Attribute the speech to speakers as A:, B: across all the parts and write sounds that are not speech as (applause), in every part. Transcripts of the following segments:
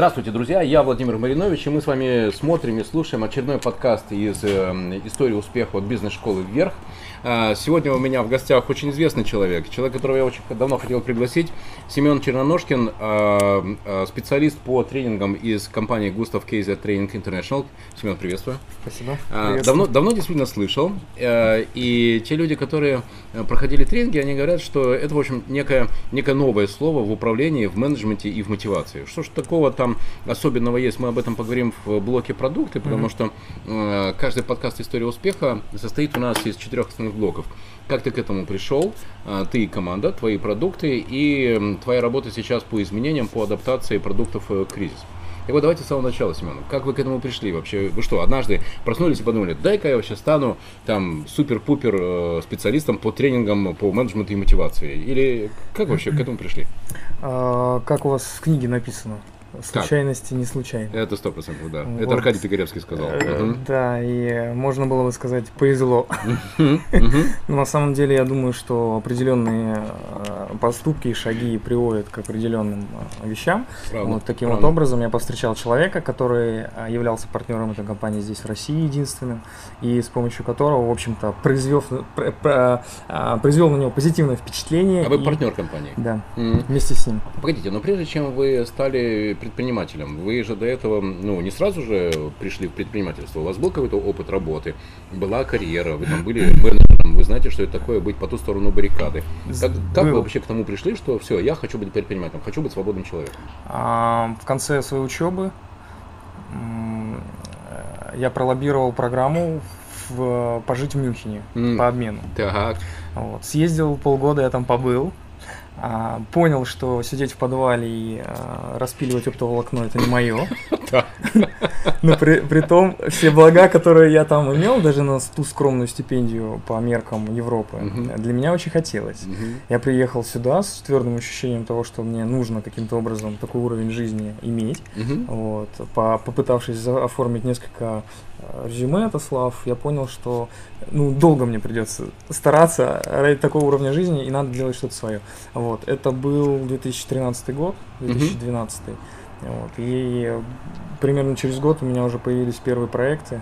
A: Здравствуйте, друзья, я Владимир Маринович, и мы с вами смотрим и слушаем очередной подкаст из э, истории успеха от бизнес-школы вверх. Э, сегодня у меня в гостях очень известный человек, человек, которого я очень давно хотел пригласить, Семен Черноножкин, э, э, специалист по тренингам из компании Gustav Кейзер Training International. Семен, приветствую.
B: Спасибо.
A: Э, давно, давно действительно слышал, э, и те люди, которые проходили тренинги, они говорят, что это, в общем, некое, некое новое слово в управлении, в менеджменте и в мотивации. Что ж такого там особенного есть, мы об этом поговорим в блоке продукты, потому mm-hmm. что э, каждый подкаст «История успеха» состоит у нас из четырех основных блоков. Как ты к этому пришел, э, ты и команда, твои продукты и э, твоя работа сейчас по изменениям, по адаптации продуктов э, к кризису. И вот давайте с самого начала, Семен. Как вы к этому пришли вообще? Вы что, однажды проснулись и подумали, дай-ка я вообще стану там супер-пупер э, специалистом по тренингам по менеджменту и мотивации? Или как вообще к этому пришли?
B: А, как у вас в книге написано? Случайности как? не случайны.
A: Это сто процентов, да. Вот. Это Аркадий Пикаревский сказал.
B: Угу. Да, и можно было бы сказать повезло. (laughs) Но на самом деле я думаю, что определенные э, поступки и шаги приводят к определенным э, вещам. Вот таким вот образом я повстречал человека, который являлся партнером этой компании здесь в России единственным, и с помощью которого, в общем-то, произвел, произвел на него позитивное впечатление.
A: А вы партнер компании?
B: Да, вместе с ним.
A: Погодите, но прежде чем вы стали предпринимателем. Вы же до этого, ну, не сразу же пришли в предпринимательство. У вас был какой-то опыт работы, была карьера, вы там были менеджером, вы знаете, что это такое быть по ту сторону баррикады. Как, как вы вообще к тому пришли, что все, я хочу быть предпринимателем, хочу быть свободным человеком?
B: А, в конце своей учебы я пролоббировал программу в, пожить в Мюнхене mm. по обмену.
A: Так.
B: Вот. Съездил полгода, я там побыл. А, понял, что сидеть в подвале и а, распиливать оптоволокно это не мое. (laughs) Но при, при том, все блага, которые я там имел, даже на ту скромную стипендию по меркам Европы, для меня очень хотелось. Я приехал сюда с твердым ощущением того, что мне нужно каким-то образом такой уровень жизни иметь. Вот, попытавшись оформить несколько резюме отослав, я понял, что ну, долго мне придется стараться ради такого уровня жизни, и надо делать что-то свое. Вот. Это был 2013 год, 2012. Mm-hmm. Вот. И примерно через год у меня уже появились первые проекты.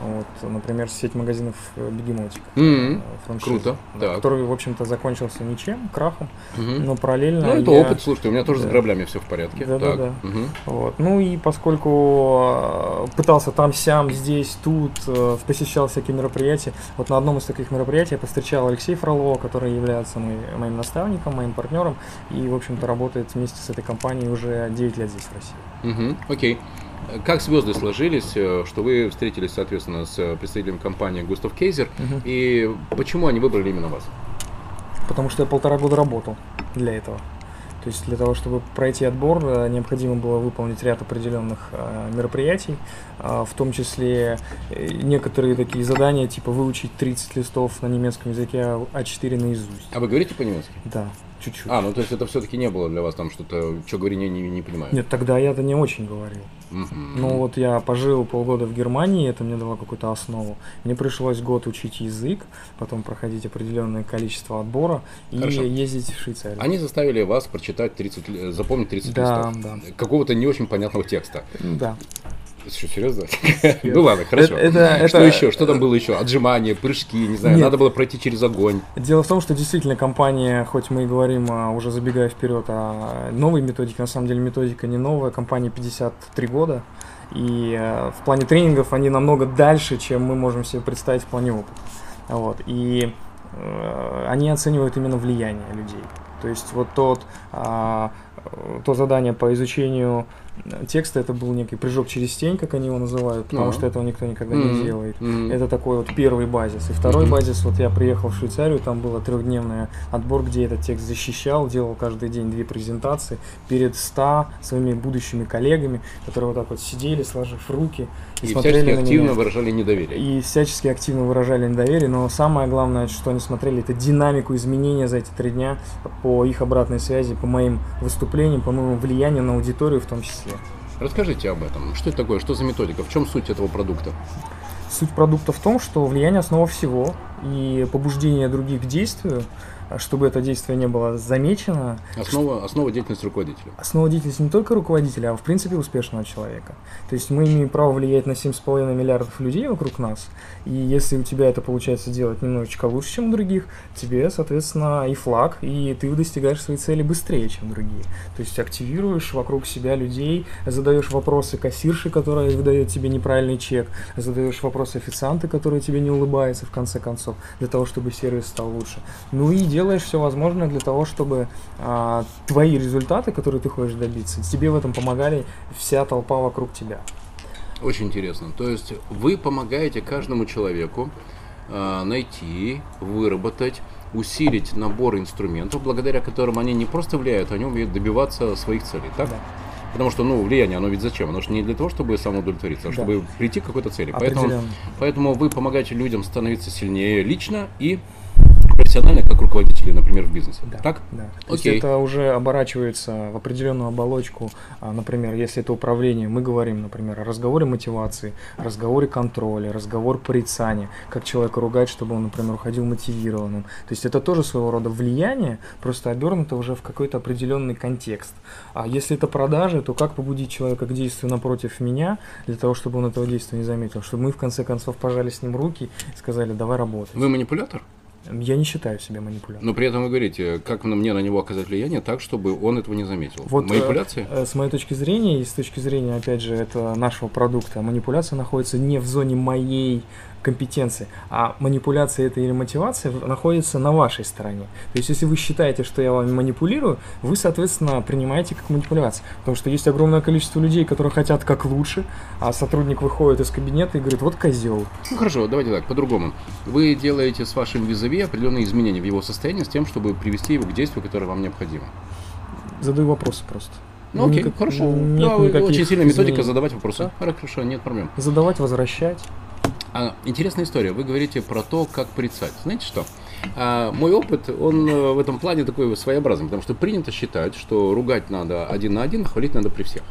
B: Вот, например, сеть магазинов э, Бегемотик.
A: Mm-hmm. Круто.
B: Да, который, в общем-то, закончился ничем, крахом, mm-hmm. но параллельно.
A: Ну, это я... опыт, слушайте, у меня тоже да. с граблями все в порядке.
B: Да, так. да, да. Угу. Вот. Ну и поскольку пытался там, сям, здесь, тут, посещал всякие мероприятия, вот на одном из таких мероприятий я повстречал Алексея Фролова, который является мой, моим наставником, моим партнером, и, в общем-то, работает вместе с этой компанией уже 9 лет здесь, в России.
A: Окей. Как звезды сложились, э, что вы встретились, соответственно, с представителем компании Густав Кейзер, угу. и почему они выбрали именно вас?
B: Потому что я полтора года работал для этого. То есть для того, чтобы пройти отбор, э, необходимо было выполнить ряд определенных э, мероприятий, в том числе некоторые такие задания, типа выучить 30 листов на немецком языке А4 наизусть.
A: А вы говорите по-немецки?
B: Да чуть-чуть.
A: А, ну то есть это все-таки не было для вас там что-то, что говорю, не, не, не понимаю.
B: Нет, тогда я это не очень говорил. Угу. Ну вот я пожил полгода в Германии, это мне дало какую-то основу. Мне пришлось год учить язык, потом проходить определенное количество отбора и Хорошо. ездить в Швейцарию.
A: Они заставили вас прочитать 30, запомнить 30
B: да,
A: листов.
B: Да.
A: Какого-то не очень понятного текста.
B: Да.
A: Что, серьезно? ну ладно, хорошо. что еще? Что там было еще? Отжимания, прыжки, не знаю, надо было пройти через огонь.
B: Дело в том, что действительно компания, хоть мы и говорим, а, уже забегая вперед, о новой методике, на самом деле методика не новая, компания 53 года. И э, в плане тренингов они намного дальше, чем мы можем себе представить в плане опыта. Вот. И э, они оценивают именно влияние людей. То есть вот тот, а, то задание по изучению текста это был некий прыжок через тень, как они его называют, потому а. что этого никто никогда mm-hmm. не делает. Mm-hmm. Это такой вот первый базис. И второй mm-hmm. базис, вот я приехал в Швейцарию, там был трехдневный отбор, где этот текст защищал, делал каждый день две презентации перед ста своими будущими коллегами, которые вот так вот сидели, сложив руки
A: и, смотрели на активно меня. выражали недоверие.
B: И всячески активно выражали недоверие, но самое главное, что они смотрели, это динамику изменения за эти три дня по их обратной связи, по моим выступлениям, по моему влиянию на аудиторию в том числе.
A: Расскажите об этом. Что это такое? Что за методика? В чем суть этого продукта?
B: Суть продукта в том, что влияние основа всего, и побуждение других к действию чтобы это действие не было замечено.
A: Основа, основа деятельности руководителя.
B: Основа деятельности не только руководителя, а в принципе успешного человека. То есть мы имеем право влиять на 7,5 миллиардов людей вокруг нас, и если у тебя это получается делать немножечко лучше, чем у других, тебе, соответственно, и флаг, и ты достигаешь своей цели быстрее, чем другие. То есть активируешь вокруг себя людей, задаешь вопросы кассирши, которая выдает тебе неправильный чек, задаешь вопросы официанта, который тебе не улыбается в конце концов, для того, чтобы сервис стал лучше. Ну и делаешь все возможное для того, чтобы а, твои результаты, которые ты хочешь добиться, тебе в этом помогали вся толпа вокруг тебя.
A: Очень интересно. То есть вы помогаете каждому человеку э, найти, выработать, усилить набор инструментов, благодаря которым они не просто влияют, они умеют добиваться своих целей, так? Да. Потому что, ну, влияние, оно ведь зачем? Оно же не для того, чтобы самоудовлетвориться, а да. чтобы прийти к какой-то цели. Поэтому, поэтому вы помогаете людям становиться сильнее лично и профессионально, как руководители, например, в бизнесе.
B: Да,
A: так?
B: Да. То Окей. есть это уже оборачивается в определенную оболочку. А, например, если это управление, мы говорим, например, о разговоре мотивации, разговоре контроля, разговор порицания, как человека ругать, чтобы он, например, уходил мотивированным. То есть это тоже своего рода влияние, просто обернуто уже в какой-то определенный контекст. А если это продажи, то как побудить человека к действию напротив меня, для того, чтобы он этого действия не заметил, чтобы мы в конце концов пожали с ним руки и сказали, давай работать.
A: Вы манипулятор?
B: Я не считаю себя манипулятором.
A: Но при этом вы говорите, как мне на него оказать влияние так, чтобы он этого не заметил.
B: Вот, Манипуляция? Э, с моей точки зрения, и с точки зрения, опять же, это нашего продукта, манипуляция находится не в зоне моей компетенции, а манипуляция это или мотивация находится на вашей стороне. То есть, если вы считаете, что я вами манипулирую, вы, соответственно, принимаете как манипуляцию. Потому что есть огромное количество людей, которые хотят как лучше, а сотрудник выходит из кабинета и говорит, вот козел.
A: Ну хорошо, давайте так, по-другому. Вы делаете с вашим визави определенные изменения в его состоянии с тем, чтобы привести его к действию, которое вам необходимо.
B: Задаю вопросы просто.
A: Ну окей, Никак, хорошо. Нет да, очень сильная методика изменений. задавать вопросы. Да? Хорошо, нет проблем.
B: Задавать, возвращать.
A: А, интересная история. Вы говорите про то, как порицать. Знаете что? А, мой опыт, он э, в этом плане такой своеобразный, потому что принято считать, что ругать надо один на один, хвалить надо при всех.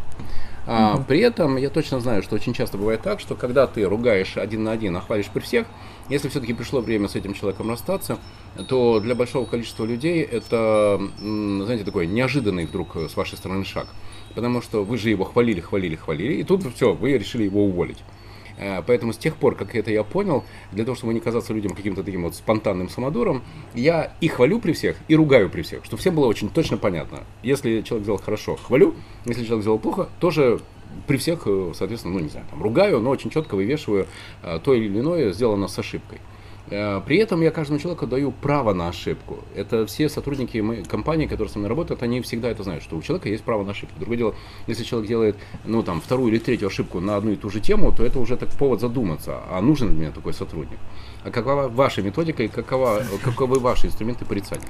A: А, угу. При этом я точно знаю, что очень часто бывает так, что когда ты ругаешь один на один, а хвалишь при всех, если все-таки пришло время с этим человеком расстаться, то для большого количества людей это, знаете, такой неожиданный вдруг с вашей стороны шаг. Потому что вы же его хвалили, хвалили, хвалили, и тут все, вы решили его уволить. Э, поэтому с тех пор, как это я понял, для того, чтобы не казаться людям каким-то таким вот спонтанным самодуром, я и хвалю при всех, и ругаю при всех, чтобы всем было очень точно понятно. Если человек сделал хорошо, хвалю, если человек сделал плохо, тоже при всех, э, соответственно, ну не знаю, там, ругаю, но очень четко вывешиваю э, то или иное сделано с ошибкой. Э, при этом я каждому человеку даю право на ошибку. Это все сотрудники моей компании, которые со мной работают, они всегда это знают, что у человека есть право на ошибку. Другое дело, если человек делает, ну, там, вторую или третью ошибку на одну и ту же тему, то это уже так повод задуматься, а нужен ли мне такой сотрудник? А какова ваша методика и какова, каковы ваши инструменты порицания?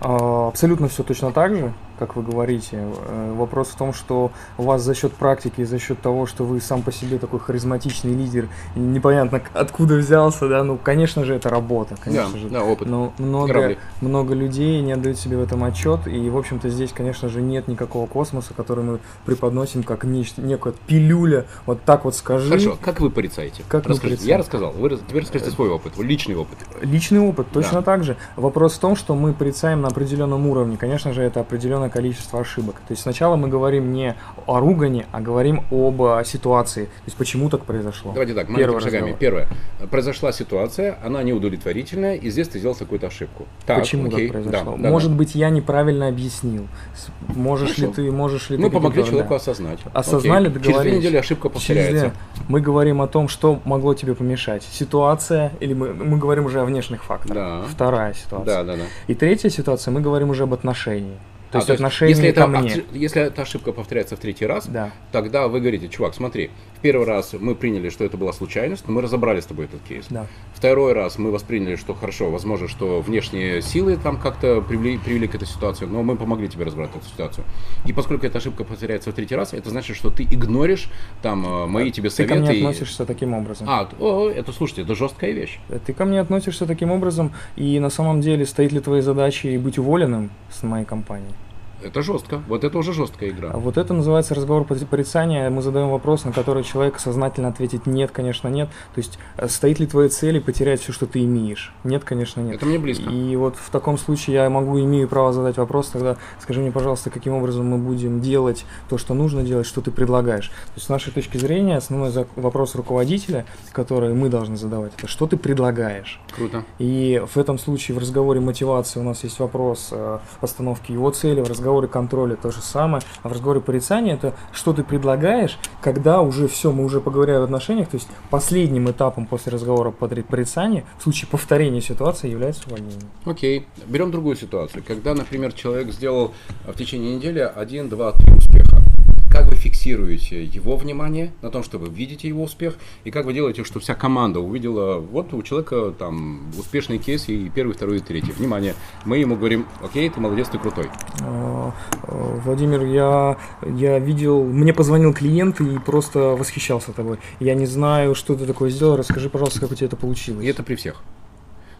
B: А, абсолютно все точно так же, как вы говорите. Э, вопрос в том, что у вас за счет практики, за счет того, что вы сам по себе такой харизматичный лидер, непонятно откуда взялся, да, ну, конечно же, это работа, конечно
A: да,
B: же.
A: Да, опыт.
B: Но много, много людей не отдают себе в этом отчет, и, в общем-то, здесь, конечно же, нет никакого космоса, который мы преподносим как нечто, некое пилюля, вот так вот скажи.
A: Хорошо, как вы порицаете?
B: Как
A: Расскажите. Я рассказал, вы теперь расскажите свой опыт, личный опыт.
B: Личный опыт, точно да. так же. Вопрос в том, что мы порицаем на определенном уровне, конечно же, это определенное количество ошибок. То есть сначала мы говорим не о ругане, а говорим об а, ситуации. То есть почему так произошло.
A: Давайте так, маленькими шагами. Первое. Произошла ситуация, она неудовлетворительная, и здесь ты сделал какую-то ошибку.
B: Так, почему окей. так произошло? Да, Может да. быть, я неправильно объяснил. Можешь Хорошо. ли ты, можешь ли
A: мы
B: ты...
A: Мы помогли человеку да. осознать.
B: Осознали, окей. договорились.
A: Через две недели ошибка повторяется. Через...
B: Мы говорим о том, что могло тебе помешать. Ситуация, или мы, мы говорим уже о внешних факторах. Да. Вторая ситуация.
A: Да, да, да.
B: И третья ситуация, мы говорим уже об отношении. То а, есть то отношение
A: если
B: ко мне.
A: Если эта ошибка повторяется в третий раз,
B: да.
A: тогда вы говорите, чувак, смотри, первый раз мы приняли, что это была случайность, но мы разобрали с тобой этот кейс.
B: Да.
A: Второй раз мы восприняли, что хорошо, возможно, что внешние силы там как-то привели, привели к этой ситуации, но мы помогли тебе разобрать эту ситуацию. И поскольку эта ошибка повторяется в третий раз, это значит, что ты игноришь там э, мои тебе советы.
B: Ты ко мне относишься таким образом.
A: А, о, это, слушайте, это жесткая вещь.
B: Ты ко мне относишься таким образом, и на самом деле стоит ли твоей задачей быть уволенным с моей компании?
A: Это жестко. Вот это уже жесткая игра.
B: А вот это называется разговор порицания. Мы задаем вопрос, на который человек сознательно ответит нет, конечно, нет. То есть э, стоит ли твоей цели потерять все, что ты имеешь? Нет, конечно, нет.
A: Это мне близко.
B: И вот в таком случае я могу, имею право задать вопрос, тогда скажи мне, пожалуйста, каким образом мы будем делать то, что нужно делать, что ты предлагаешь. То есть с нашей точки зрения основной вопрос руководителя, который мы должны задавать, это что ты предлагаешь.
A: Круто.
B: И в этом случае в разговоре мотивации у нас есть вопрос э, постановки его цели, в разговоре контроля то же самое, а в разговоре порицания это что ты предлагаешь, когда уже все, мы уже поговорили в отношениях, то есть последним этапом после разговора порицания в случае повторения ситуации является увольнение.
A: Окей, берем другую ситуацию. Когда, например, человек сделал в течение недели один, два, три успеха как вы фиксируете его внимание на том, что вы видите его успех, и как вы делаете, чтобы вся команда увидела, вот у человека там успешный кейс и первый, второй и третий. Внимание, мы ему говорим, окей, ты молодец, ты крутой. А,
B: а, Владимир, я, я видел, мне позвонил клиент и просто восхищался тобой. Я не знаю, что ты такое сделал, расскажи, пожалуйста, как у тебя это получилось.
A: И это при всех.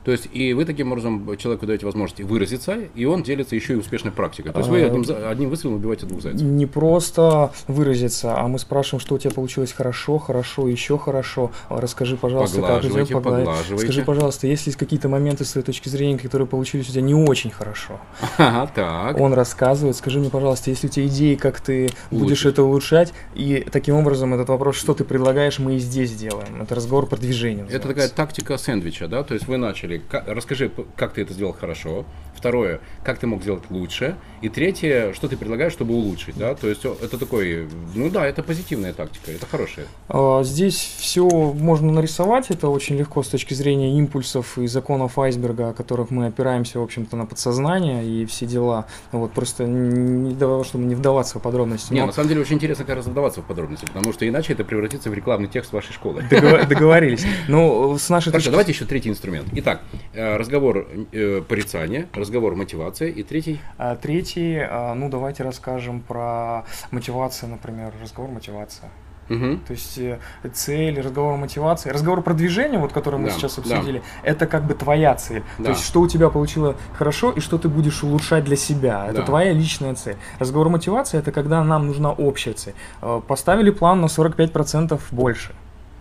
A: То есть и вы таким образом человеку даете возможность выразиться, и он делится еще и успешной практикой. То есть вы а, одним, одним выстрелом убиваете двух зайцев.
B: Не просто выразиться, а мы спрашиваем, что у тебя получилось хорошо, хорошо, еще хорошо. Расскажи, пожалуйста, как идет
A: поглаживайте.
B: Скажи, пожалуйста, есть ли какие-то моменты с твоей точки зрения, которые получились у тебя не очень хорошо?
A: Ага, так.
B: Он рассказывает. Скажи мне, пожалуйста, есть ли у тебя идеи, как ты Лучше. будешь это улучшать? И таким образом этот вопрос, что ты предлагаешь, мы и здесь делаем. Это разговор продвижения.
A: Это такая тактика сэндвича, да? То есть вы начали. Расскажи, как ты это сделал хорошо. Второе, как ты мог сделать лучше. И третье, что ты предлагаешь, чтобы улучшить, да? То есть это такой, ну да, это позитивная тактика, это хорошая.
B: А, здесь все можно нарисовать, это очень легко с точки зрения импульсов и законов айсберга, о которых мы опираемся, в общем-то, на подсознание и все дела. Вот просто не того, чтобы не вдаваться в подробности.
A: Не, но... на самом деле очень интересно как раз вдаваться в подробности, потому что иначе это превратится в рекламный текст вашей школы. (laughs)
B: Договорились. Ну, с нашей
A: точки... давайте еще третий инструмент. Итак, э, разговор э, порицания, разговор мотивации и третий?
B: А, третий, а, ну давайте расскажем про мотивацию, например, разговор мотивация.
A: Угу.
B: То есть э, цель, разговор мотивации, разговор продвижения, вот который мы да, сейчас обсудили, да. это как бы твоя цель. Да. То есть что у тебя получило хорошо и что ты будешь улучшать для себя. Это да. твоя личная цель. Разговор мотивации это когда нам нужна общая цель. Э, поставили план на 45% больше.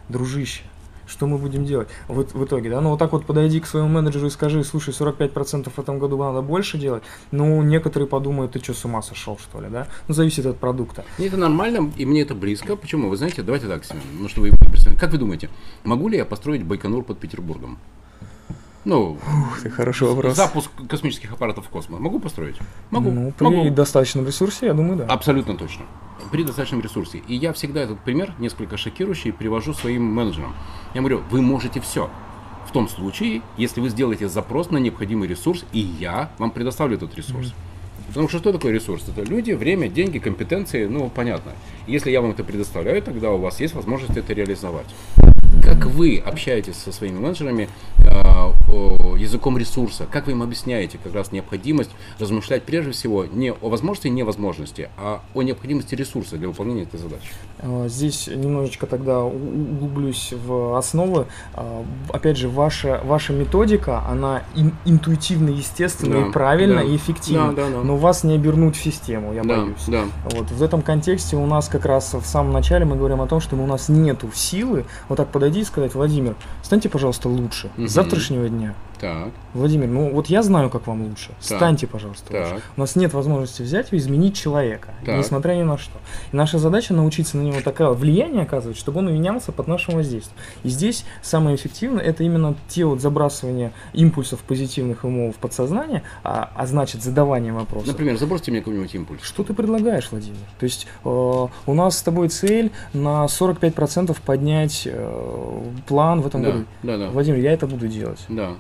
B: Дружище что мы будем делать? В, в итоге, да, ну вот так вот подойди к своему менеджеру и скажи, слушай, 45% в этом году надо больше делать, ну, некоторые подумают, ты что, с ума сошел, что ли, да, ну, зависит от продукта.
A: Мне это нормально, и мне это близко, почему, вы знаете, давайте так, Семен, ну, что вы представляете, как вы думаете, могу ли я построить Байконур под Петербургом? Ну,
B: Ух ты, хороший вопрос.
A: Запуск космических аппаратов в космос. Могу построить? Могу.
B: Ну, при
A: Могу.
B: достаточном ресурсе, я думаю, да.
A: Абсолютно точно. При достаточном ресурсе. И я всегда этот пример, несколько шокирующий, привожу своим менеджерам. Я говорю, вы можете все. В том случае, если вы сделаете запрос на необходимый ресурс, и я вам предоставлю этот ресурс. Mm-hmm. Потому что что такое ресурс? Это люди, время, деньги, компетенции, ну, понятно. Если я вам это предоставляю, тогда у вас есть возможность это реализовать как вы общаетесь со своими менеджерами э, языком ресурса, как вы им объясняете как раз необходимость размышлять прежде всего не о возможности и невозможности, а о необходимости ресурса для выполнения этой задачи.
B: А, здесь немножечко тогда углублюсь в основы. А, опять же, ваша, ваша методика, она ин, интуитивно, естественно, да, и правильно, да, и эффективно. Да, да, да. Но вас не обернуть в систему, я да, боюсь. Да. Вот, в этом контексте у нас как раз в самом начале мы говорим о том, что у нас нету силы вот так подойти и сказать, Владимир, станьте, пожалуйста, лучше угу. с завтрашнего дня.
A: Так.
B: Владимир, ну вот я знаю, как вам лучше. Так. Станьте, пожалуйста, так. лучше. У нас нет возможности взять и изменить человека, так. несмотря ни на что. И наша задача научиться на него такое влияние оказывать, чтобы он менялся под нашим воздействием. И здесь самое эффективное это именно те вот забрасывания импульсов позитивных умов в подсознание, а, а значит задавание вопросов.
A: Например, забросьте мне какой-нибудь импульс.
B: Что ты предлагаешь, Владимир? То есть э, у нас с тобой цель на 45% поднять э, план в этом
A: да,
B: году.
A: Да, да.
B: Владимир, я это буду делать.
A: Да.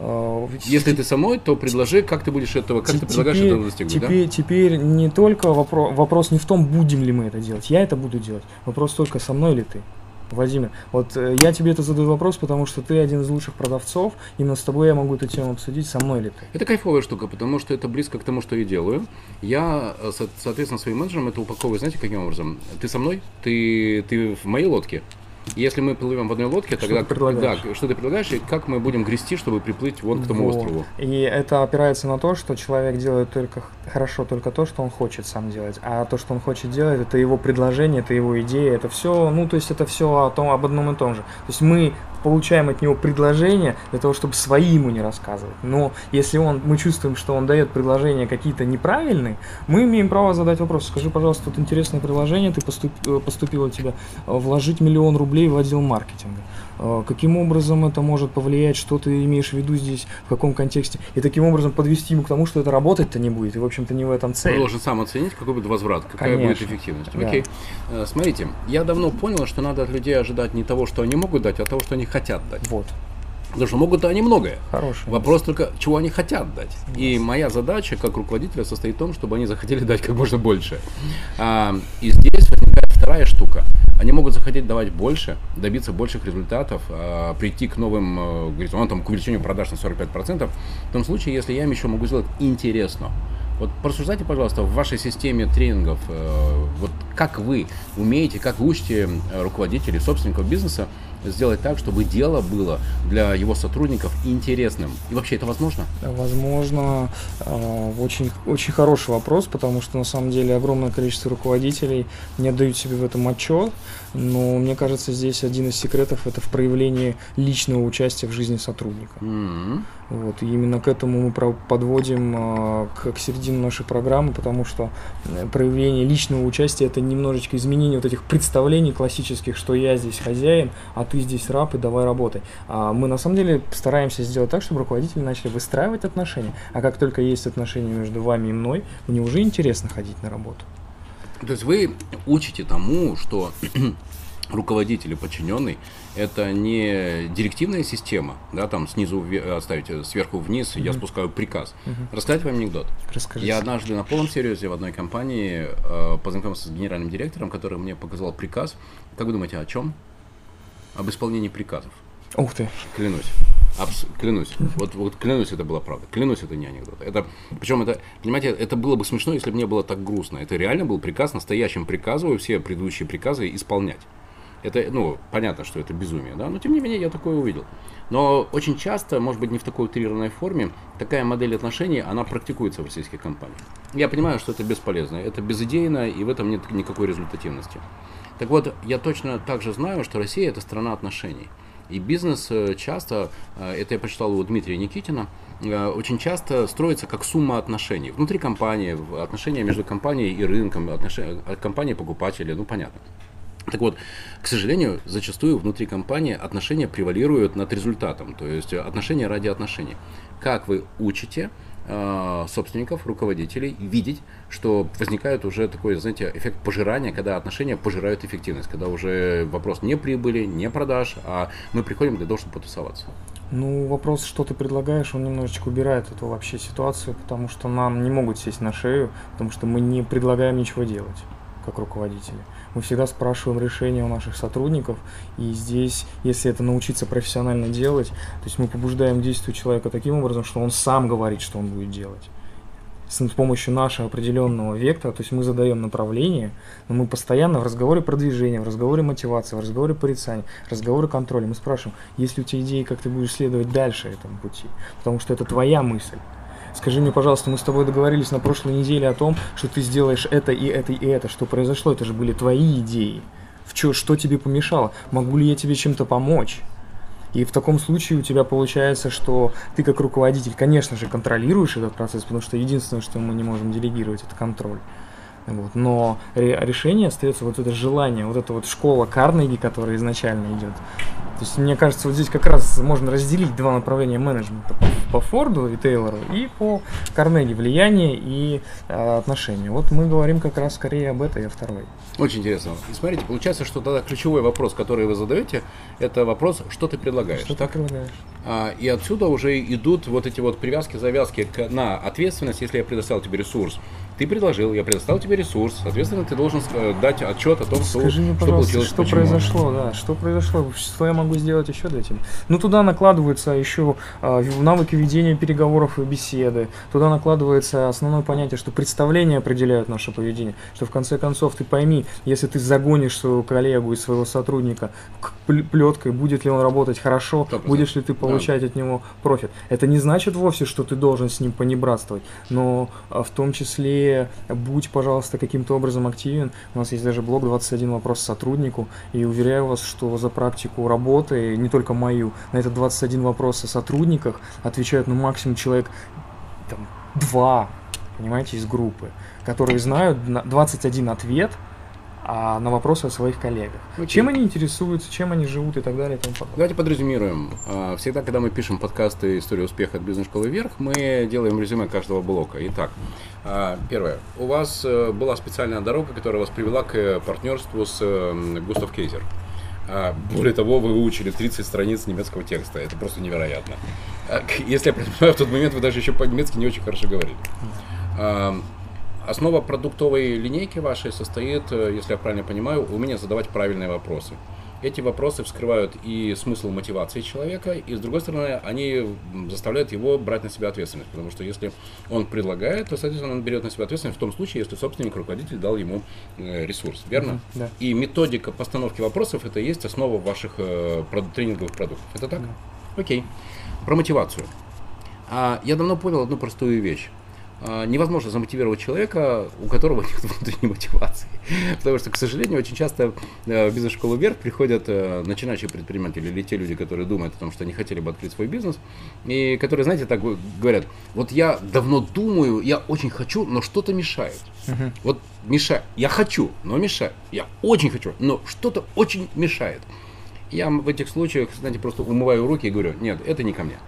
A: А, Если ты самой, то предложи, как ты будешь этого, как ты предлагаешь этого достигнуть.
B: Теперь, да? теперь не только вопрос, вопрос не в том, будем ли мы это делать. Я это буду делать. Вопрос только со мной ли ты. Владимир, вот э, я тебе это задаю вопрос, потому что ты один из лучших продавцов, именно с тобой я могу эту тему обсудить, со мной ли ты?
A: Это кайфовая штука, потому что это близко к тому, что я делаю. Я, э, соответственно, своим менеджером это упаковываю, знаете, каким образом? Ты со мной? Ты, ты в моей лодке? Если мы плывем в одной лодке, тогда
B: что ты да,
A: что ты предлагаешь, и как мы будем грести, чтобы приплыть вон к тому вот. острову.
B: И это опирается на то, что человек делает только хорошо только то, что он хочет сам делать. А то, что он хочет делать, это его предложение, это его идея, это все, ну, то есть это все о том, об одном и том же. То есть мы получаем от него предложение для того, чтобы свои ему не рассказывать. Но если он, мы чувствуем, что он дает предложения какие-то неправильные, мы имеем право задать вопрос. Скажи, пожалуйста, тут интересное предложение, ты поступ, э, поступило тебе э, вложить миллион рублей в отдел маркетинга. Э, каким образом это может повлиять, что ты имеешь в виду здесь, в каком контексте, и таким образом подвести ему к тому, что это работать-то не будет, и, в общем-то, не в этом цель.
A: Он должен сам оценить, какой будет возврат, какая Конечно. будет эффективность. Да. Окей. Э, смотрите, я давно понял, что надо от людей ожидать не того, что они могут дать, а того, что они хотят дать.
B: Вот.
A: Потому что могут они многое.
B: Хороший.
A: Вопрос только, чего они хотят дать. Yes. И моя задача как руководителя состоит в том, чтобы они захотели дать как можно больше. А, и здесь возникает вторая штука. Они могут захотеть давать больше, добиться больших результатов, а, прийти к новым э, горизонтам, к увеличению продаж на 45%. В том случае, если я им еще могу сделать интересно. Вот порассуждайте, пожалуйста, в вашей системе тренингов, э, вот как вы умеете, как вы учите э, руководителей, собственников бизнеса сделать так, чтобы дело было для его сотрудников интересным. И вообще это возможно?
B: Возможно. А, очень, очень хороший вопрос, потому что на самом деле огромное количество руководителей не отдают себе в этом отчет. Но мне кажется, здесь один из секретов это в проявлении личного участия в жизни сотрудника. Mm-hmm. Вот, и именно к этому мы подводим а, к, к середине нашей программы, потому что э, проявление личного участия это немножечко изменение вот этих представлений классических, что я здесь хозяин, а ты здесь раб и давай работай. А мы на самом деле стараемся сделать так, чтобы руководители начали выстраивать отношения, а как только есть отношения между вами и мной, мне уже интересно ходить на работу.
A: То есть вы учите тому, что руководитель и подчиненный это не директивная система, да, там снизу оставить э, сверху вниз, mm-hmm. я спускаю приказ. Mm-hmm. Рассказать вам анекдот.
B: Расскажите.
A: Я однажды на полном серьезе в одной компании э, познакомился с генеральным директором, который мне показал приказ. Как вы думаете, о чем? Об исполнении приказов.
B: Ух ты.
A: Клянусь. Абс- клянусь. Вот, вот клянусь, это была правда. Клянусь, это не анекдот. Это, причем это, понимаете, это было бы смешно, если бы не было так грустно. Это реально был приказ, настоящим приказываю все предыдущие приказы исполнять. Это, ну, понятно, что это безумие, да, но тем не менее я такое увидел. Но очень часто, может быть, не в такой утрированной форме, такая модель отношений, она практикуется в российских компаниях. Я понимаю, что это бесполезно, это безыдейно, и в этом нет никакой результативности. Так вот, я точно также знаю, что Россия – это страна отношений. И бизнес э, часто, э, это я прочитал у Дмитрия Никитина, э, очень часто строится как сумма отношений. Внутри компании, отношения между компанией и рынком, отношения компании покупателя, ну понятно. Так вот, к сожалению, зачастую внутри компании отношения превалируют над результатом, то есть отношения ради отношений. Как вы учите э, собственников, руководителей видеть, что возникает уже такой, знаете, эффект пожирания, когда отношения пожирают эффективность, когда уже вопрос не прибыли, не продаж, а мы приходим для того, чтобы потусоваться.
B: Ну, вопрос, что ты предлагаешь, он немножечко убирает эту вообще ситуацию, потому что нам не могут сесть на шею, потому что мы не предлагаем ничего делать, как руководители мы всегда спрашиваем решения у наших сотрудников, и здесь, если это научиться профессионально делать, то есть мы побуждаем действие человека таким образом, что он сам говорит, что он будет делать. С помощью нашего определенного вектора, то есть мы задаем направление, но мы постоянно в разговоре продвижения, в разговоре мотивации, в разговоре порицания, в разговоре контроля, мы спрашиваем, есть ли у тебя идеи, как ты будешь следовать дальше этому пути, потому что это твоя мысль. Скажи мне, пожалуйста, мы с тобой договорились на прошлой неделе о том, что ты сделаешь это и это и это. Что произошло? Это же были твои идеи. В чё, что тебе помешало? Могу ли я тебе чем-то помочь? И в таком случае у тебя получается, что ты как руководитель, конечно же, контролируешь этот процесс, потому что единственное, что мы не можем делегировать, это контроль. Вот. Но решение остается вот это желание, вот эта вот школа Карнеги, которая изначально идет. То есть, мне кажется, вот здесь как раз можно разделить два направления менеджмента по Форду и Тейлору и по Карнеги влияние и э, отношения. Вот мы говорим как раз скорее об этой, а второй.
A: Очень интересно. И смотрите, получается, что тогда ключевой вопрос, который вы задаете, это вопрос, что ты предлагаешь.
B: Что так? ты предлагаешь?
A: А, и отсюда уже идут вот эти вот привязки, завязки к, на ответственность, если я предоставил тебе ресурс ты предложил, я предоставил тебе ресурс, соответственно, ты должен э, дать отчет о том, что,
B: Скажи мне,
A: что
B: получилось, что почему. произошло, да, что произошло, что я могу сделать еще для тебя. Ну, туда накладываются еще э, навыки ведения переговоров и беседы. Туда накладывается основное понятие, что представления определяют наше поведение. Что в конце концов ты пойми, если ты загонишь своего коллегу и своего сотрудника к плеткой, будет ли он работать хорошо, 100%. будешь ли ты получать да. от него профит. Это не значит вовсе, что ты должен с ним понебратствовать, но а, в том числе будь, пожалуйста, каким-то образом активен. У нас есть даже блог 21 вопрос сотруднику, и уверяю вас, что за практику работы, не только мою, на этот 21 вопрос о сотрудниках отвечают ну максимум человек там, два, понимаете, из группы, которые знают 21 ответ – а на вопросы о своих коллегах. Okay. Чем они интересуются, чем они живут и так далее и тому
A: подобное. Давайте подрезюмируем. А, всегда, когда мы пишем подкасты «История успеха от бизнес-школы вверх», мы делаем резюме каждого блока. Итак, а, первое. У вас э, была специальная дорога, которая вас привела к партнерству с Густав Кейзер. А, более того, вы выучили 30 страниц немецкого текста. Это просто невероятно. (laughs) Если я понимаю, в тот момент вы даже еще по-немецки не очень хорошо говорили. Основа продуктовой линейки вашей состоит, э, если я правильно понимаю, умение задавать правильные вопросы. Эти вопросы вскрывают и смысл мотивации человека, и с другой стороны, они заставляют его брать на себя ответственность. Потому что если он предлагает, то, соответственно, он берет на себя ответственность в том случае, если собственник, руководитель дал ему э, ресурс. Верно? Mm-hmm, да. И методика постановки вопросов это и есть основа ваших э, тренинговых продуктов. Это так? Mm-hmm. Окей. Про мотивацию. А, я давно понял одну простую вещь. А, невозможно замотивировать человека, у которого нет внутренней мотивации. (laughs) Потому что, к сожалению, очень часто э, в бизнес-школу вверх приходят э, начинающие предприниматели или те люди, которые думают о том, что они хотели бы открыть свой бизнес, и которые, знаете, так говорят, вот я давно думаю, я очень хочу, но что-то мешает. Uh-huh. Вот мешает. Я хочу, но мешает. Я очень хочу, но что-то очень мешает. Я в этих случаях, знаете, просто умываю руки и говорю, нет, это не ко мне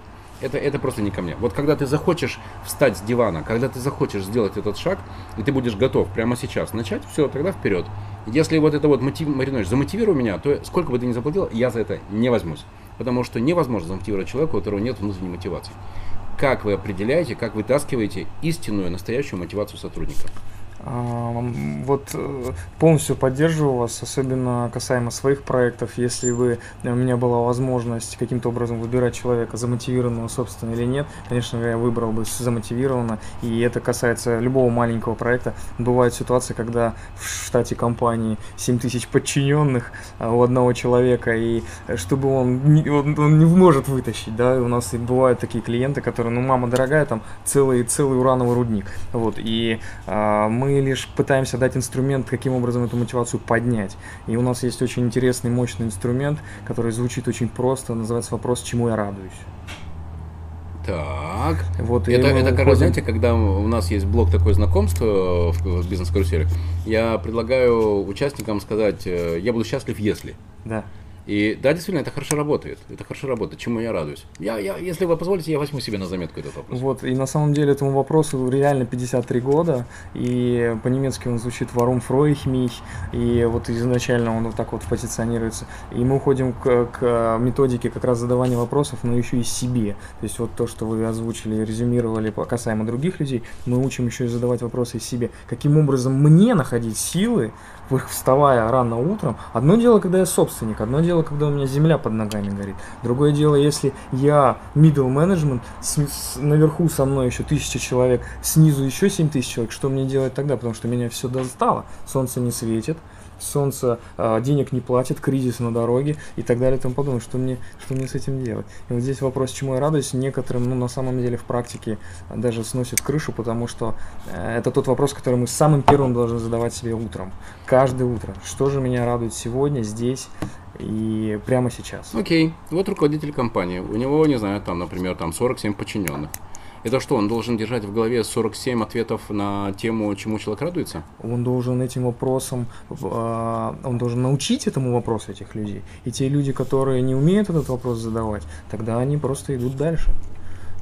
A: это, это просто не ко мне. Вот когда ты захочешь встать с дивана, когда ты захочешь сделать этот шаг, и ты будешь готов прямо сейчас начать, все, тогда вперед. Если вот это вот мотив, Маринович, замотивируй меня, то сколько бы ты ни заплатил, я за это не возьмусь. Потому что невозможно замотивировать человека, у которого нет внутренней мотивации. Как вы определяете, как вы вытаскиваете истинную, настоящую мотивацию сотрудника?
B: Вот э, полностью поддерживаю вас, особенно касаемо своих проектов. Если бы у меня была возможность каким-то образом выбирать человека, замотивированного, собственно, или нет, конечно, я выбрал бы замотивированно. И это касается любого маленького проекта. Бывают ситуации, когда в штате компании 7 тысяч подчиненных а, у одного человека, и чтобы он не, он, он не может вытащить, да, у нас и бывают такие клиенты, которые, ну, мама дорогая, там целый, целый урановый рудник. Вот, и а, мы мы лишь пытаемся дать инструмент, каким образом эту мотивацию поднять. И у нас есть очень интересный, мощный инструмент, который звучит очень просто, называется вопрос «Чему я радуюсь?».
A: Так. Вот, это, это как знаете, когда у нас есть блок такое знакомство в бизнес-карусели, я предлагаю участникам сказать, э, я буду счастлив, если.
B: Да.
A: И да, действительно, это хорошо работает. Это хорошо работает, чему я радуюсь. Я, я, если вы позволите, я возьму себе на заметку этот вопрос.
B: Вот, и на самом деле этому вопросу реально 53 года, и по-немецки он звучит «Warum freue ich mich?», и вот изначально он вот так вот позиционируется. И мы уходим к, к методике как раз задавания вопросов, но еще и себе. То есть вот то, что вы озвучили, резюмировали касаемо других людей, мы учим еще и задавать вопросы себе. Каким образом мне находить силы, вставая рано утром. Одно дело, когда я собственник, одно дело, когда у меня земля под ногами горит. Другое дело, если я middle management, с, с, наверху со мной еще тысяча человек, снизу еще семь тысяч человек, что мне делать тогда? Потому что меня все достало. Солнце не светит, солнце э, денег не платит, кризис на дороге и так далее и тому подобное. Что мне, что мне с этим делать? И вот здесь вопрос, чему я радуюсь, некоторым, ну, на самом деле, в практике даже сносит крышу, потому что э, это тот вопрос, который мы самым первым должны задавать себе утром. Каждое утро. Что же меня радует сегодня, здесь, и прямо сейчас.
A: Окей, okay. вот руководитель компании, у него, не знаю, там, например, там 47 подчиненных. Это что, он должен держать в голове 47 ответов на тему, чему человек радуется?
B: Он должен этим вопросом, а, он должен научить этому вопросу этих людей. И те люди, которые не умеют этот вопрос задавать, тогда они просто идут дальше.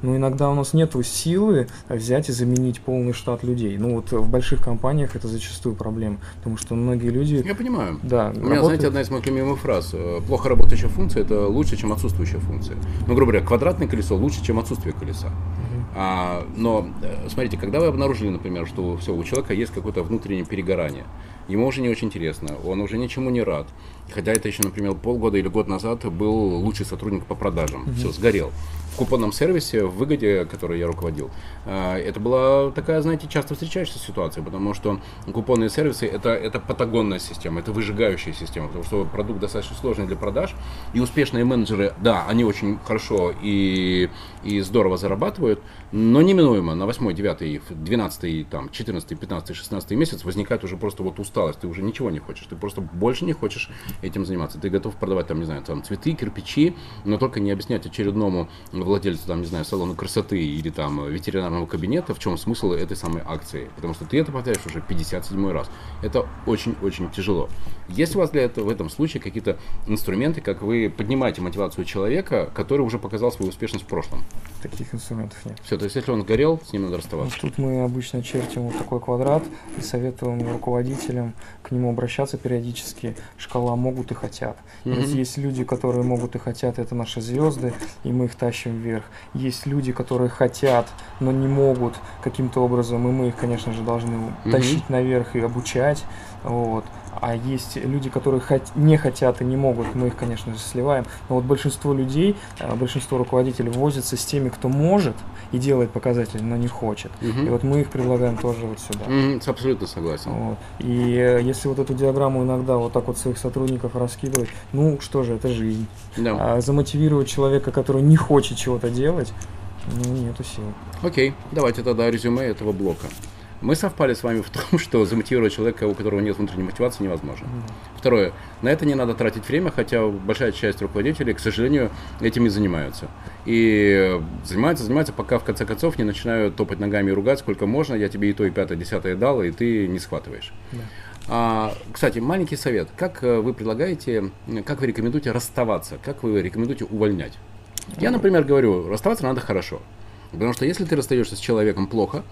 B: Но иногда у нас нет силы взять и заменить полный штат людей. Ну вот в больших компаниях это зачастую проблема, потому что многие люди...
A: Я понимаю. Да. У меня, работают... знаете, одна из моих любимых фраз. Э, Плохо работающая функция – это лучше, чем отсутствующая функция. Ну, грубо говоря, квадратное колесо лучше, чем отсутствие колеса. Угу. А, но э, смотрите, когда вы обнаружили, например, что все, у человека есть какое-то внутреннее перегорание, ему уже не очень интересно, он уже ничему не рад. Хотя это еще, например, полгода или год назад был лучший сотрудник по продажам. Mm-hmm. Все, сгорел купонном сервисе в выгоде, который я руководил, э, это была такая, знаете, часто встречающаяся ситуация, потому что купонные сервисы это, это патагонная система, это выжигающая система, потому что продукт достаточно сложный для продаж, и успешные менеджеры, да, они очень хорошо и, и здорово зарабатывают, но неминуемо на 8, 9, 12, там, 14, 15, 16 месяц возникает уже просто вот усталость, ты уже ничего не хочешь, ты просто больше не хочешь этим заниматься, ты готов продавать там, не знаю, там цветы, кирпичи, но только не объяснять очередному владельцу, там, не знаю, салона красоты или там ветеринарного кабинета, в чем смысл этой самой акции. Потому что ты это повторяешь уже 57 раз. Это очень-очень тяжело. Есть у вас для этого в этом случае какие-то инструменты, как вы поднимаете мотивацию человека, который уже показал свою успешность в прошлом?
B: Таких инструментов нет.
A: Все, то есть если он горел, с ним надо расставаться.
B: Ну, тут мы обычно чертим вот такой квадрат и советуем руководителям к нему обращаться периодически. Шкала могут и хотят. Mm-hmm. Есть люди, которые могут и хотят, это наши звезды, и мы их тащим вверх. Есть люди, которые хотят, но не могут каким-то образом, и мы их, конечно же, должны mm-hmm. тащить наверх и обучать. Вот. А есть люди, которые хот- не хотят и не могут, мы их, конечно же, сливаем. Но вот большинство людей, э, большинство руководителей возятся с теми, кто может и делает показатели, но не хочет. Угу. И вот мы их предлагаем тоже вот сюда.
A: Угу, абсолютно согласен.
B: Вот. И э, если вот эту диаграмму иногда вот так вот своих сотрудников раскидывать, ну что же, это жизнь. Да. А замотивировать человека, который не хочет чего-то делать, ну, нету сил.
A: Окей, давайте тогда резюме этого блока. Мы совпали с вами в том, (laughs) что замотивировать человека, у которого нет внутренней мотивации, невозможно. Mm-hmm. Второе. На это не надо тратить время, хотя большая часть руководителей, к сожалению, этим и занимаются. И занимаются, занимаются, пока в конце концов не начинают топать ногами и ругать, сколько можно, я тебе и то, и пятое, десятое дал, и ты не схватываешь. Yeah. А, кстати, маленький совет. Как э, вы предлагаете, как вы рекомендуете расставаться, как вы рекомендуете увольнять? Я, например, говорю, расставаться надо хорошо. Потому что если ты расстаешься с человеком плохо,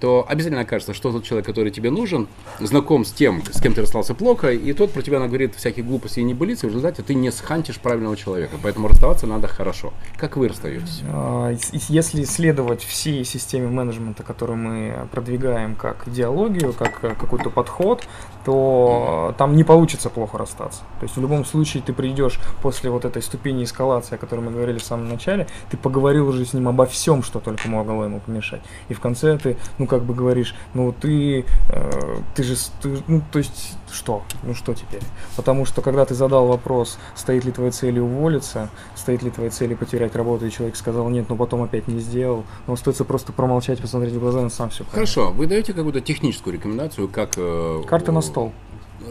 A: то обязательно окажется, что тот человек, который тебе нужен, знаком с тем, с кем ты расстался плохо, и тот про тебя наговорит всякие глупости и небылицы, в результате ты не схантишь правильного человека. Поэтому расставаться надо хорошо. Как вы расстаетесь? А,
B: если следовать всей системе менеджмента, которую мы продвигаем как идеологию, как э, какой-то подход, то там не получится плохо расстаться. То есть в любом случае ты придешь после вот этой ступени эскалации, о которой мы говорили в самом начале, ты поговорил уже с ним обо всем, что только могло ему помешать. И в конце ты, ну, как бы говоришь, ну ты, э, ты же, ты, ну то есть что, ну что теперь? Потому что когда ты задал вопрос, стоит ли твоей целью уволиться, стоит ли твоей целью потерять работу, и человек сказал нет, но потом опять не сделал, но остается просто промолчать, посмотреть в глаза, он сам все.
A: Хорошо, вы даете какую-то техническую рекомендацию, как
B: э, карта на стол.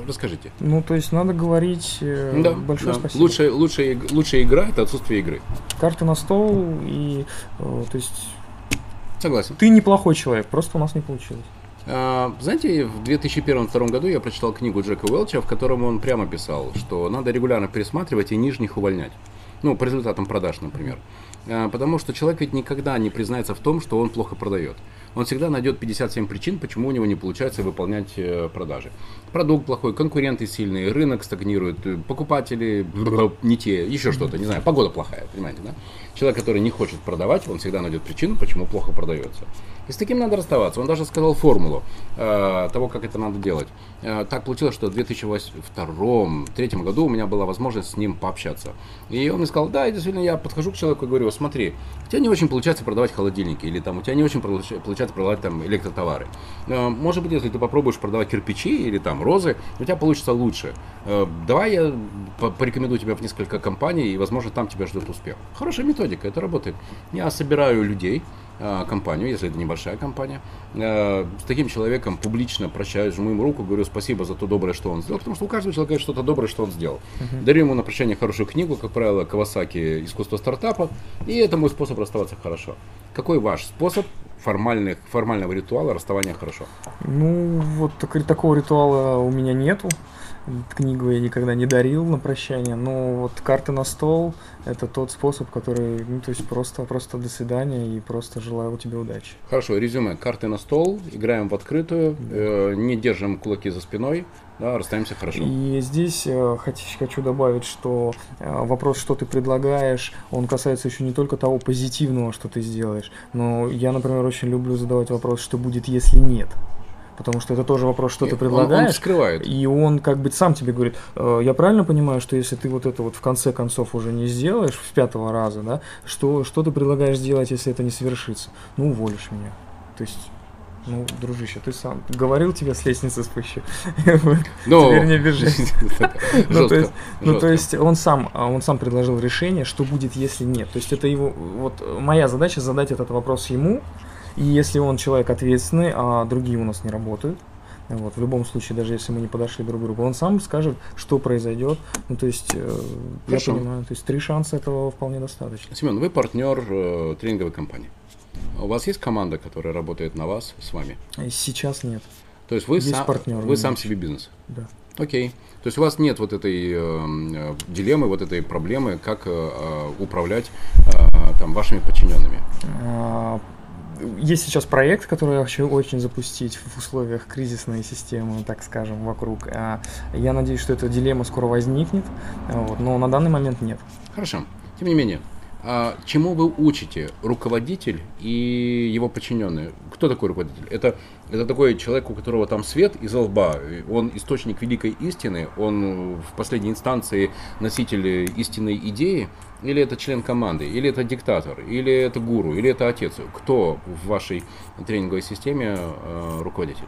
A: Расскажите.
B: Ну, то есть надо говорить э, да, большое да. спасибо.
A: Лучшая, лучшая, лучшая игра это отсутствие игры.
B: Карта на стол и э, то есть
A: Согласен.
B: Ты неплохой человек, просто у нас не получилось.
A: А, знаете, в 2001-2002 году я прочитал книгу Джека Уэлча, в котором он прямо писал, что надо регулярно пересматривать и нижних увольнять. Ну, по результатам продаж, например. А, потому что человек ведь никогда не признается в том, что он плохо продает он всегда найдет 57 причин, почему у него не получается выполнять э, продажи. Продукт плохой, конкуренты сильные, рынок стагнирует, э, покупатели не те, еще что-то, не знаю, погода плохая, понимаете, да? Человек, который не хочет продавать, он всегда найдет причину, почему плохо продается. И с таким надо расставаться. Он даже сказал формулу э, того, как это надо делать. Э, так получилось, что в 2002-2003 году у меня была возможность с ним пообщаться. И он мне сказал, да, действительно, я подхожу к человеку и говорю, смотри, у тебя не очень получается продавать холодильники, или там у тебя не очень получается продавать там электротовары. Э, может быть, если ты попробуешь продавать кирпичи или там розы, у тебя получится лучше. Э, давай я порекомендую тебя в несколько компаний, и, возможно, там тебя ждет успех. Хорошая методика, это работает. Я собираю людей, компанию, если это небольшая компания, э, с таким человеком публично прощаюсь, жму ему руку, говорю спасибо за то доброе, что он сделал, потому что у каждого человека есть что-то доброе, что он сделал. Uh-huh. Дарю ему на прощание хорошую книгу, как правило, Кавасаки «Искусство стартапа», и это мой способ расставаться хорошо. Какой ваш способ формальных, формального ритуала расставания хорошо?
B: Ну, вот так, такого ритуала у меня нету. Книгу я никогда не дарил на прощание, но вот карты на стол – это тот способ, который, ну, то есть просто, просто до свидания и просто желаю тебе удачи.
A: Хорошо, резюме. Карты на стол, играем в открытую, э, не держим кулаки за спиной, да, расстаемся хорошо.
B: И здесь э, хочу добавить, что э, вопрос, что ты предлагаешь, он касается еще не только того позитивного, что ты сделаешь, но я, например, очень люблю задавать вопрос, что будет, если нет потому что это тоже вопрос, что Нет, ты предлагаешь. Он, он
A: скрывает.
B: И он как бы сам тебе говорит, э, я правильно понимаю, что если ты вот это вот в конце концов уже не сделаешь в пятого раза, да, что, что ты предлагаешь сделать, если это не совершится? Ну, уволишь меня. То есть ну, дружище, ты сам говорил тебе с лестницы спущу.
A: Но... (laughs)
B: Теперь не бежи. (laughs) ну, то есть, ну, то есть он сам, он сам предложил решение, что будет, если нет. То есть это его, вот моя задача задать этот вопрос ему, и если он человек ответственный, а другие у нас не работают, вот, в любом случае, даже если мы не подошли друг к другу, он сам скажет, что произойдет. Ну, то есть, э, я понимаю, то есть три шанса этого вполне достаточно.
A: Семен, вы партнер э, тренинговой компании. У вас есть команда, которая работает на вас с вами?
B: Сейчас нет.
A: То есть вы, есть сам, партнер, вы сам себе бизнес?
B: Да.
A: Окей. То есть у вас нет вот этой э, дилеммы, вот этой проблемы, как э, управлять э, там вашими подчиненными?
B: Есть сейчас проект, который я хочу очень запустить в условиях кризисной системы, так скажем, вокруг. А, я надеюсь, что эта дилемма скоро возникнет, вот, но на данный момент нет.
A: Хорошо. Тем не менее, а чему вы учите руководитель и его подчиненные? Кто такой руководитель? Это, это такой человек, у которого там свет из лба, он источник великой истины, он в последней инстанции носитель истинной идеи, или это член команды, или это диктатор, или это гуру, или это отец. Кто в вашей тренинговой системе э, руководитель?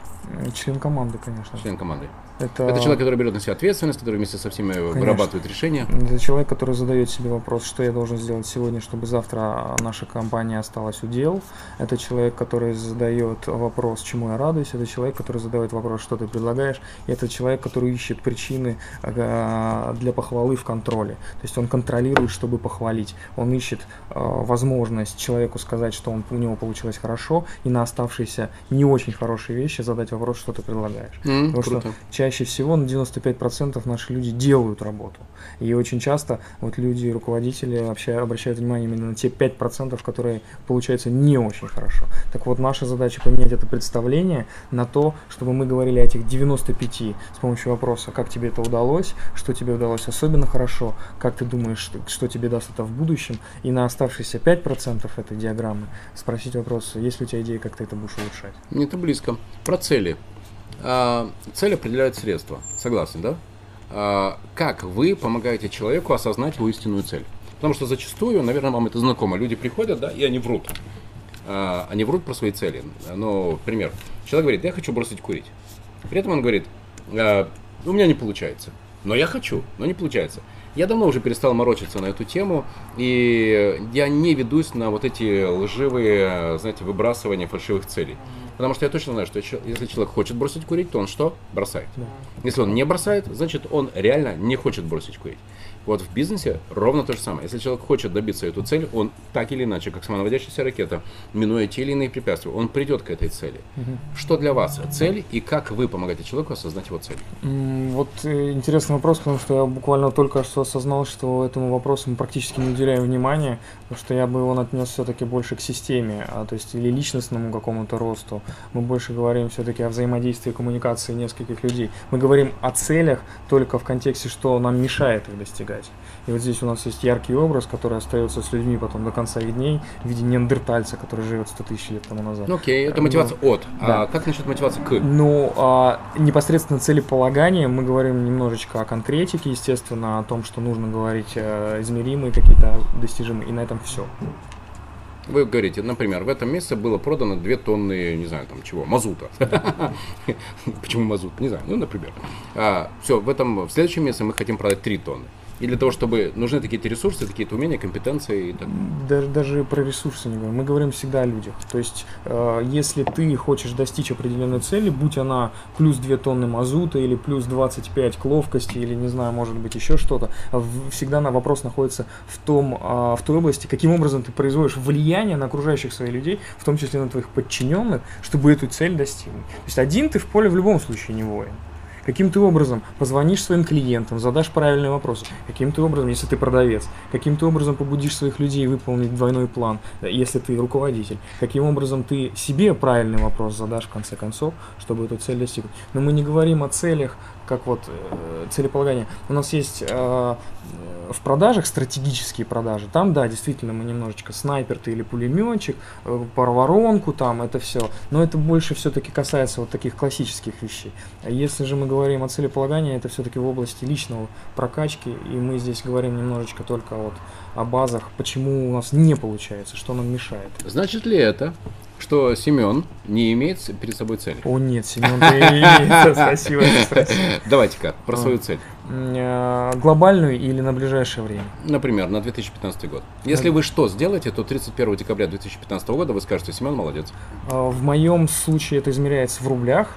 B: Член команды, конечно.
A: Член команды. Это... это человек, который берет на себя ответственность, который вместе со всеми конечно. вырабатывает решения.
B: Это человек, который задает себе вопрос, что я должен сделать сегодня, чтобы завтра наша компания осталась у дел. Это человек, который задает вопрос, чему я радуюсь. Это человек, который задает вопрос, что ты предлагаешь. И это человек, который ищет причины э, для похвалы в контроле. То есть он контролирует, чтобы похвалить. Он ищет э, возможность человеку сказать, что он, у него получилось хорошо, и на оставшиеся не очень хорошие вещи задать вопрос, что ты предлагаешь.
A: Mm, Потому круто.
B: что чаще всего на 95% наши люди делают работу. И очень часто вот люди, руководители общая, обращают внимание именно на те 5%, которые получаются не очень хорошо. Так вот, наша задача поменять это представление на то, чтобы мы говорили о этих 95 с помощью вопроса, как тебе это удалось, что тебе удалось особенно хорошо, как ты думаешь, что тебе даст это в будущем, и на оставшиеся 5% этой диаграммы спросить вопрос, есть ли у тебя идея, как ты это будешь улучшать.
A: Это близко. Про цели. А, цель определяет средства. Согласен, да? А, как вы помогаете человеку осознать его истинную цель? Потому что зачастую, наверное, вам это знакомо, люди приходят, да, и они врут. А, они врут про свои цели. Ну, пример. Человек говорит, я хочу бросить курить. При этом он говорит, у меня не получается. Но я хочу, но не получается. Я давно уже перестал морочиться на эту тему, и я не ведусь на вот эти лживые, знаете, выбрасывания фальшивых целей. Потому что я точно знаю, что если человек хочет бросить курить, то он что? Бросает. Да. Если он не бросает, значит он реально не хочет бросить курить. Вот в бизнесе ровно то же самое. Если человек хочет добиться эту цель, он так или иначе, как самонаводящаяся ракета, минуя те или иные препятствия, он придет к этой цели. Угу. Что для вас цель и как вы помогаете человеку осознать его цель?
B: Вот э, интересный вопрос, потому что я буквально только что осознал, что этому вопросу мы практически не уделяем внимания, потому что я бы его отнес все-таки больше к системе, а, то есть или личностному какому-то росту. Мы больше говорим все-таки о взаимодействии коммуникации нескольких людей. Мы говорим о целях только в контексте, что нам мешает их достигать достигать. И вот здесь у нас есть яркий образ, который остается с людьми потом до конца их дней в виде неандертальца, который живет 100 тысяч лет тому назад.
A: Ну окей, это мотивация от. А да. А как насчет мотивации к?
B: Ну, а, непосредственно целеполагание мы говорим немножечко о конкретике, естественно, о том, что нужно говорить э, измеримые какие-то достижимые, и на этом все.
A: Вы говорите, например, в этом месяце было продано 2 тонны, не знаю, там чего, мазута. (laughs) Почему мазут? Не знаю, ну, например. А, все, в этом, в следующем месяце мы хотим продать 3 тонны. И для того, чтобы нужны какие-то ресурсы, какие-то умения, компетенции и так
B: даже, даже про ресурсы не говорим. Мы говорим всегда о людях. То есть, э, если ты хочешь достичь определенной цели, будь она плюс 2 тонны мазута или плюс 25 к ловкости или, не знаю, может быть, еще что-то, всегда на вопрос находится в, том, э, в той области, каким образом ты производишь влияние на окружающих своих людей, в том числе на твоих подчиненных, чтобы эту цель достигнуть. То есть, один ты в поле в любом случае не воин. Каким ты образом позвонишь своим клиентам, задашь правильные вопросы, каким ты образом, если ты продавец, каким ты образом побудишь своих людей выполнить двойной план, если ты руководитель, каким образом ты себе правильный вопрос задашь в конце концов, чтобы эту цель достигнуть. Но мы не говорим о целях как вот э, целеполагание. У нас есть э, в продажах стратегические продажи. Там, да, действительно, мы немножечко снайпер ты или пулеметчик, э, пароворонку там, это все. Но это больше все-таки касается вот таких классических вещей. Если же мы говорим о целеполагании, это все-таки в области личного прокачки, и мы здесь говорим немножечко только вот о базах, почему у нас не получается, что нам мешает.
A: Значит ли это, что Семен не имеет перед собой цели.
B: О нет, Семен имеет. Спасибо, (laughs)
A: Давайте-ка, про свою цель.
B: Э, глобальную или на ближайшее время?
A: Например, на 2015 год. Если вы что сделаете, то 31 декабря 2015 года вы скажете, Семен молодец.
B: Э, в моем случае это измеряется в рублях.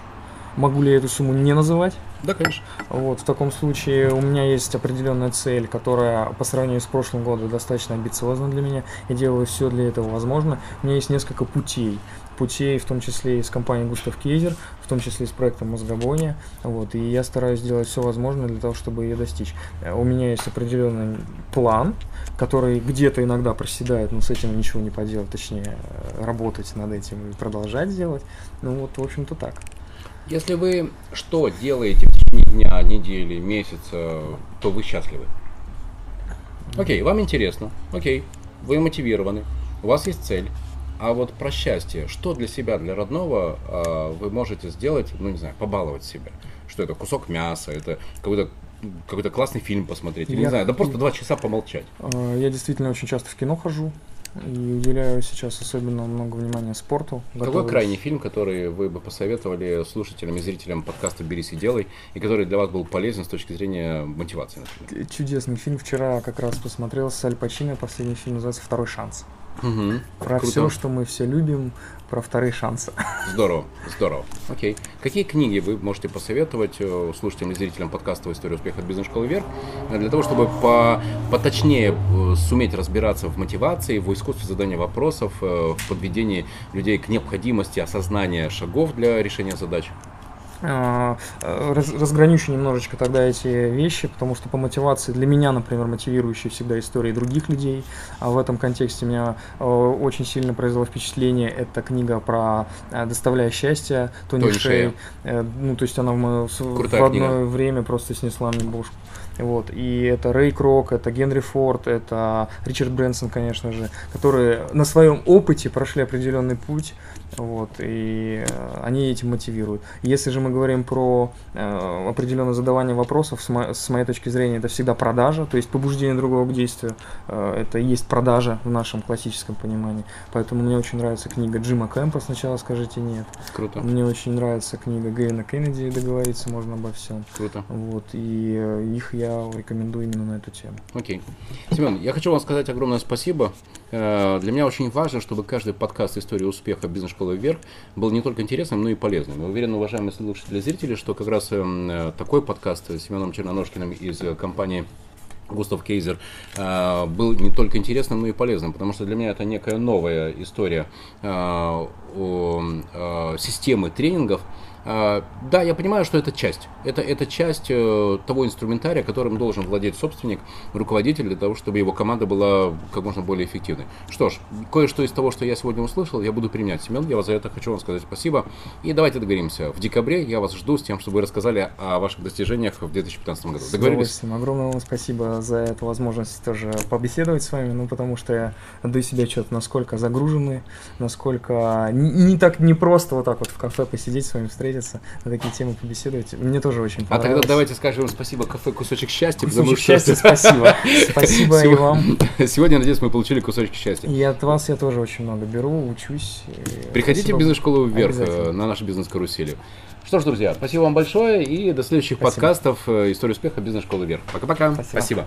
B: Могу ли я эту сумму не называть?
A: Да, конечно.
B: Вот, в таком случае у меня есть определенная цель, которая по сравнению с прошлым годом достаточно амбициозна для меня. Я делаю все для этого возможно. У меня есть несколько путей. Путей, в том числе и с компанией Густав Кейзер, в том числе и с проектом Мозгобония. Вот, и я стараюсь сделать все возможное для того, чтобы ее достичь. У меня есть определенный план, который где-то иногда проседает, но с этим ничего не поделать, точнее, работать над этим и продолжать делать. Ну вот, в общем-то, так.
A: Если вы что делаете в течение дня, недели, месяца, то вы счастливы. Окей, вам интересно, окей, вы мотивированы, у вас есть цель. А вот про счастье, что для себя, для родного э, вы можете сделать, ну не знаю, побаловать себя? Что это кусок мяса, это какой-то какой-то классный фильм посмотреть, или я, не знаю, да просто два часа помолчать.
B: А, я действительно очень часто в кино хожу, и уделяю сейчас особенно много внимания спорту.
A: Какой готовлюсь... крайний фильм, который вы бы посоветовали слушателям и зрителям подкаста «Берись и делай», и который для вас был полезен с точки зрения мотивации?
B: Например? Чудесный фильм. Вчера как раз посмотрел с Аль Пачино, последний фильм называется «Второй шанс».
A: Угу.
B: Про Круто. все, что мы все любим, про вторые шансы.
A: Здорово, здорово. (laughs) Окей. Какие книги вы можете посоветовать э, слушателям и зрителям подкаста «История успеха от бизнес-школы вверх» для того, чтобы по, поточнее э, суметь разбираться в мотивации, в искусстве задания вопросов, э, в подведении людей к необходимости осознания шагов для решения задач?
B: А, раз, разграничу немножечко тогда эти вещи, потому что по мотивации, для меня, например, мотивирующие всегда истории других людей, а в этом контексте меня э, очень сильно произвело впечатление, это книга про э, «Доставляя счастье» Тони, Тони Шей. Э, ну, то есть она в, в одно книга. время просто снесла мне бошку. Вот. И это Рэй Крок, это Генри Форд, это Ричард Брэнсон, конечно же, которые на своем опыте прошли определенный путь, вот, и э, они этим мотивируют. Если же мы говорим про э, определенное задавание вопросов, с, мо- с моей точки зрения, это всегда продажа, то есть побуждение другого к действию, э, это и есть продажа в нашем классическом понимании. Поэтому мне очень нравится книга Джима Кэмпа «Сначала скажите нет».
A: Круто.
B: Мне очень нравится книга Гейна Кеннеди «Договориться можно обо всем».
A: Круто.
B: Вот, и э, их я рекомендую именно на эту тему.
A: Окей. Семен, я хочу вам сказать огромное спасибо. Э, для меня очень важно, чтобы каждый подкаст «История успеха бизнес-школы школы вверх был не только интересным, но и полезным. Я уверен, уважаемые слушатели и зрители, что как раз э, такой подкаст с Семеном Черноножкиным из э, компании Густав Кейзер был не только интересным, но и полезным, потому что для меня это некая новая история системы тренингов, да, я понимаю, что это часть. Это, это часть э, того инструментария, которым должен владеть собственник, руководитель, для того, чтобы его команда была как можно более эффективной. Что ж, кое-что из того, что я сегодня услышал, я буду применять. Семен, я вас за это хочу вам сказать спасибо. И давайте договоримся. В декабре я вас жду с тем, чтобы вы рассказали о ваших достижениях в 2015 году. Договорились?
B: Огромное вам спасибо за эту возможность тоже побеседовать с вами, ну, потому что я отдаю себе отчет, насколько загружены, насколько не, не так не просто вот так вот в кафе посидеть с вами встретиться встретиться, на такие темы побеседовать. Мне тоже очень понравилось.
A: А тогда давайте скажем спасибо кафе «Кусочек счастья».
B: Кусочек счастья, спасибо. (laughs) Спасибо и вам. (laughs)
A: Сегодня, надеюсь, мы получили кусочки счастья.
B: И от вас я тоже очень много беру, учусь.
A: Приходите в бизнес-школу вверх э, на нашу бизнес-карусели. Что ж, друзья, спасибо вам большое и до следующих подкастов э, «История успеха. Бизнес-школы вверх». Пока-пока.
B: Спасибо.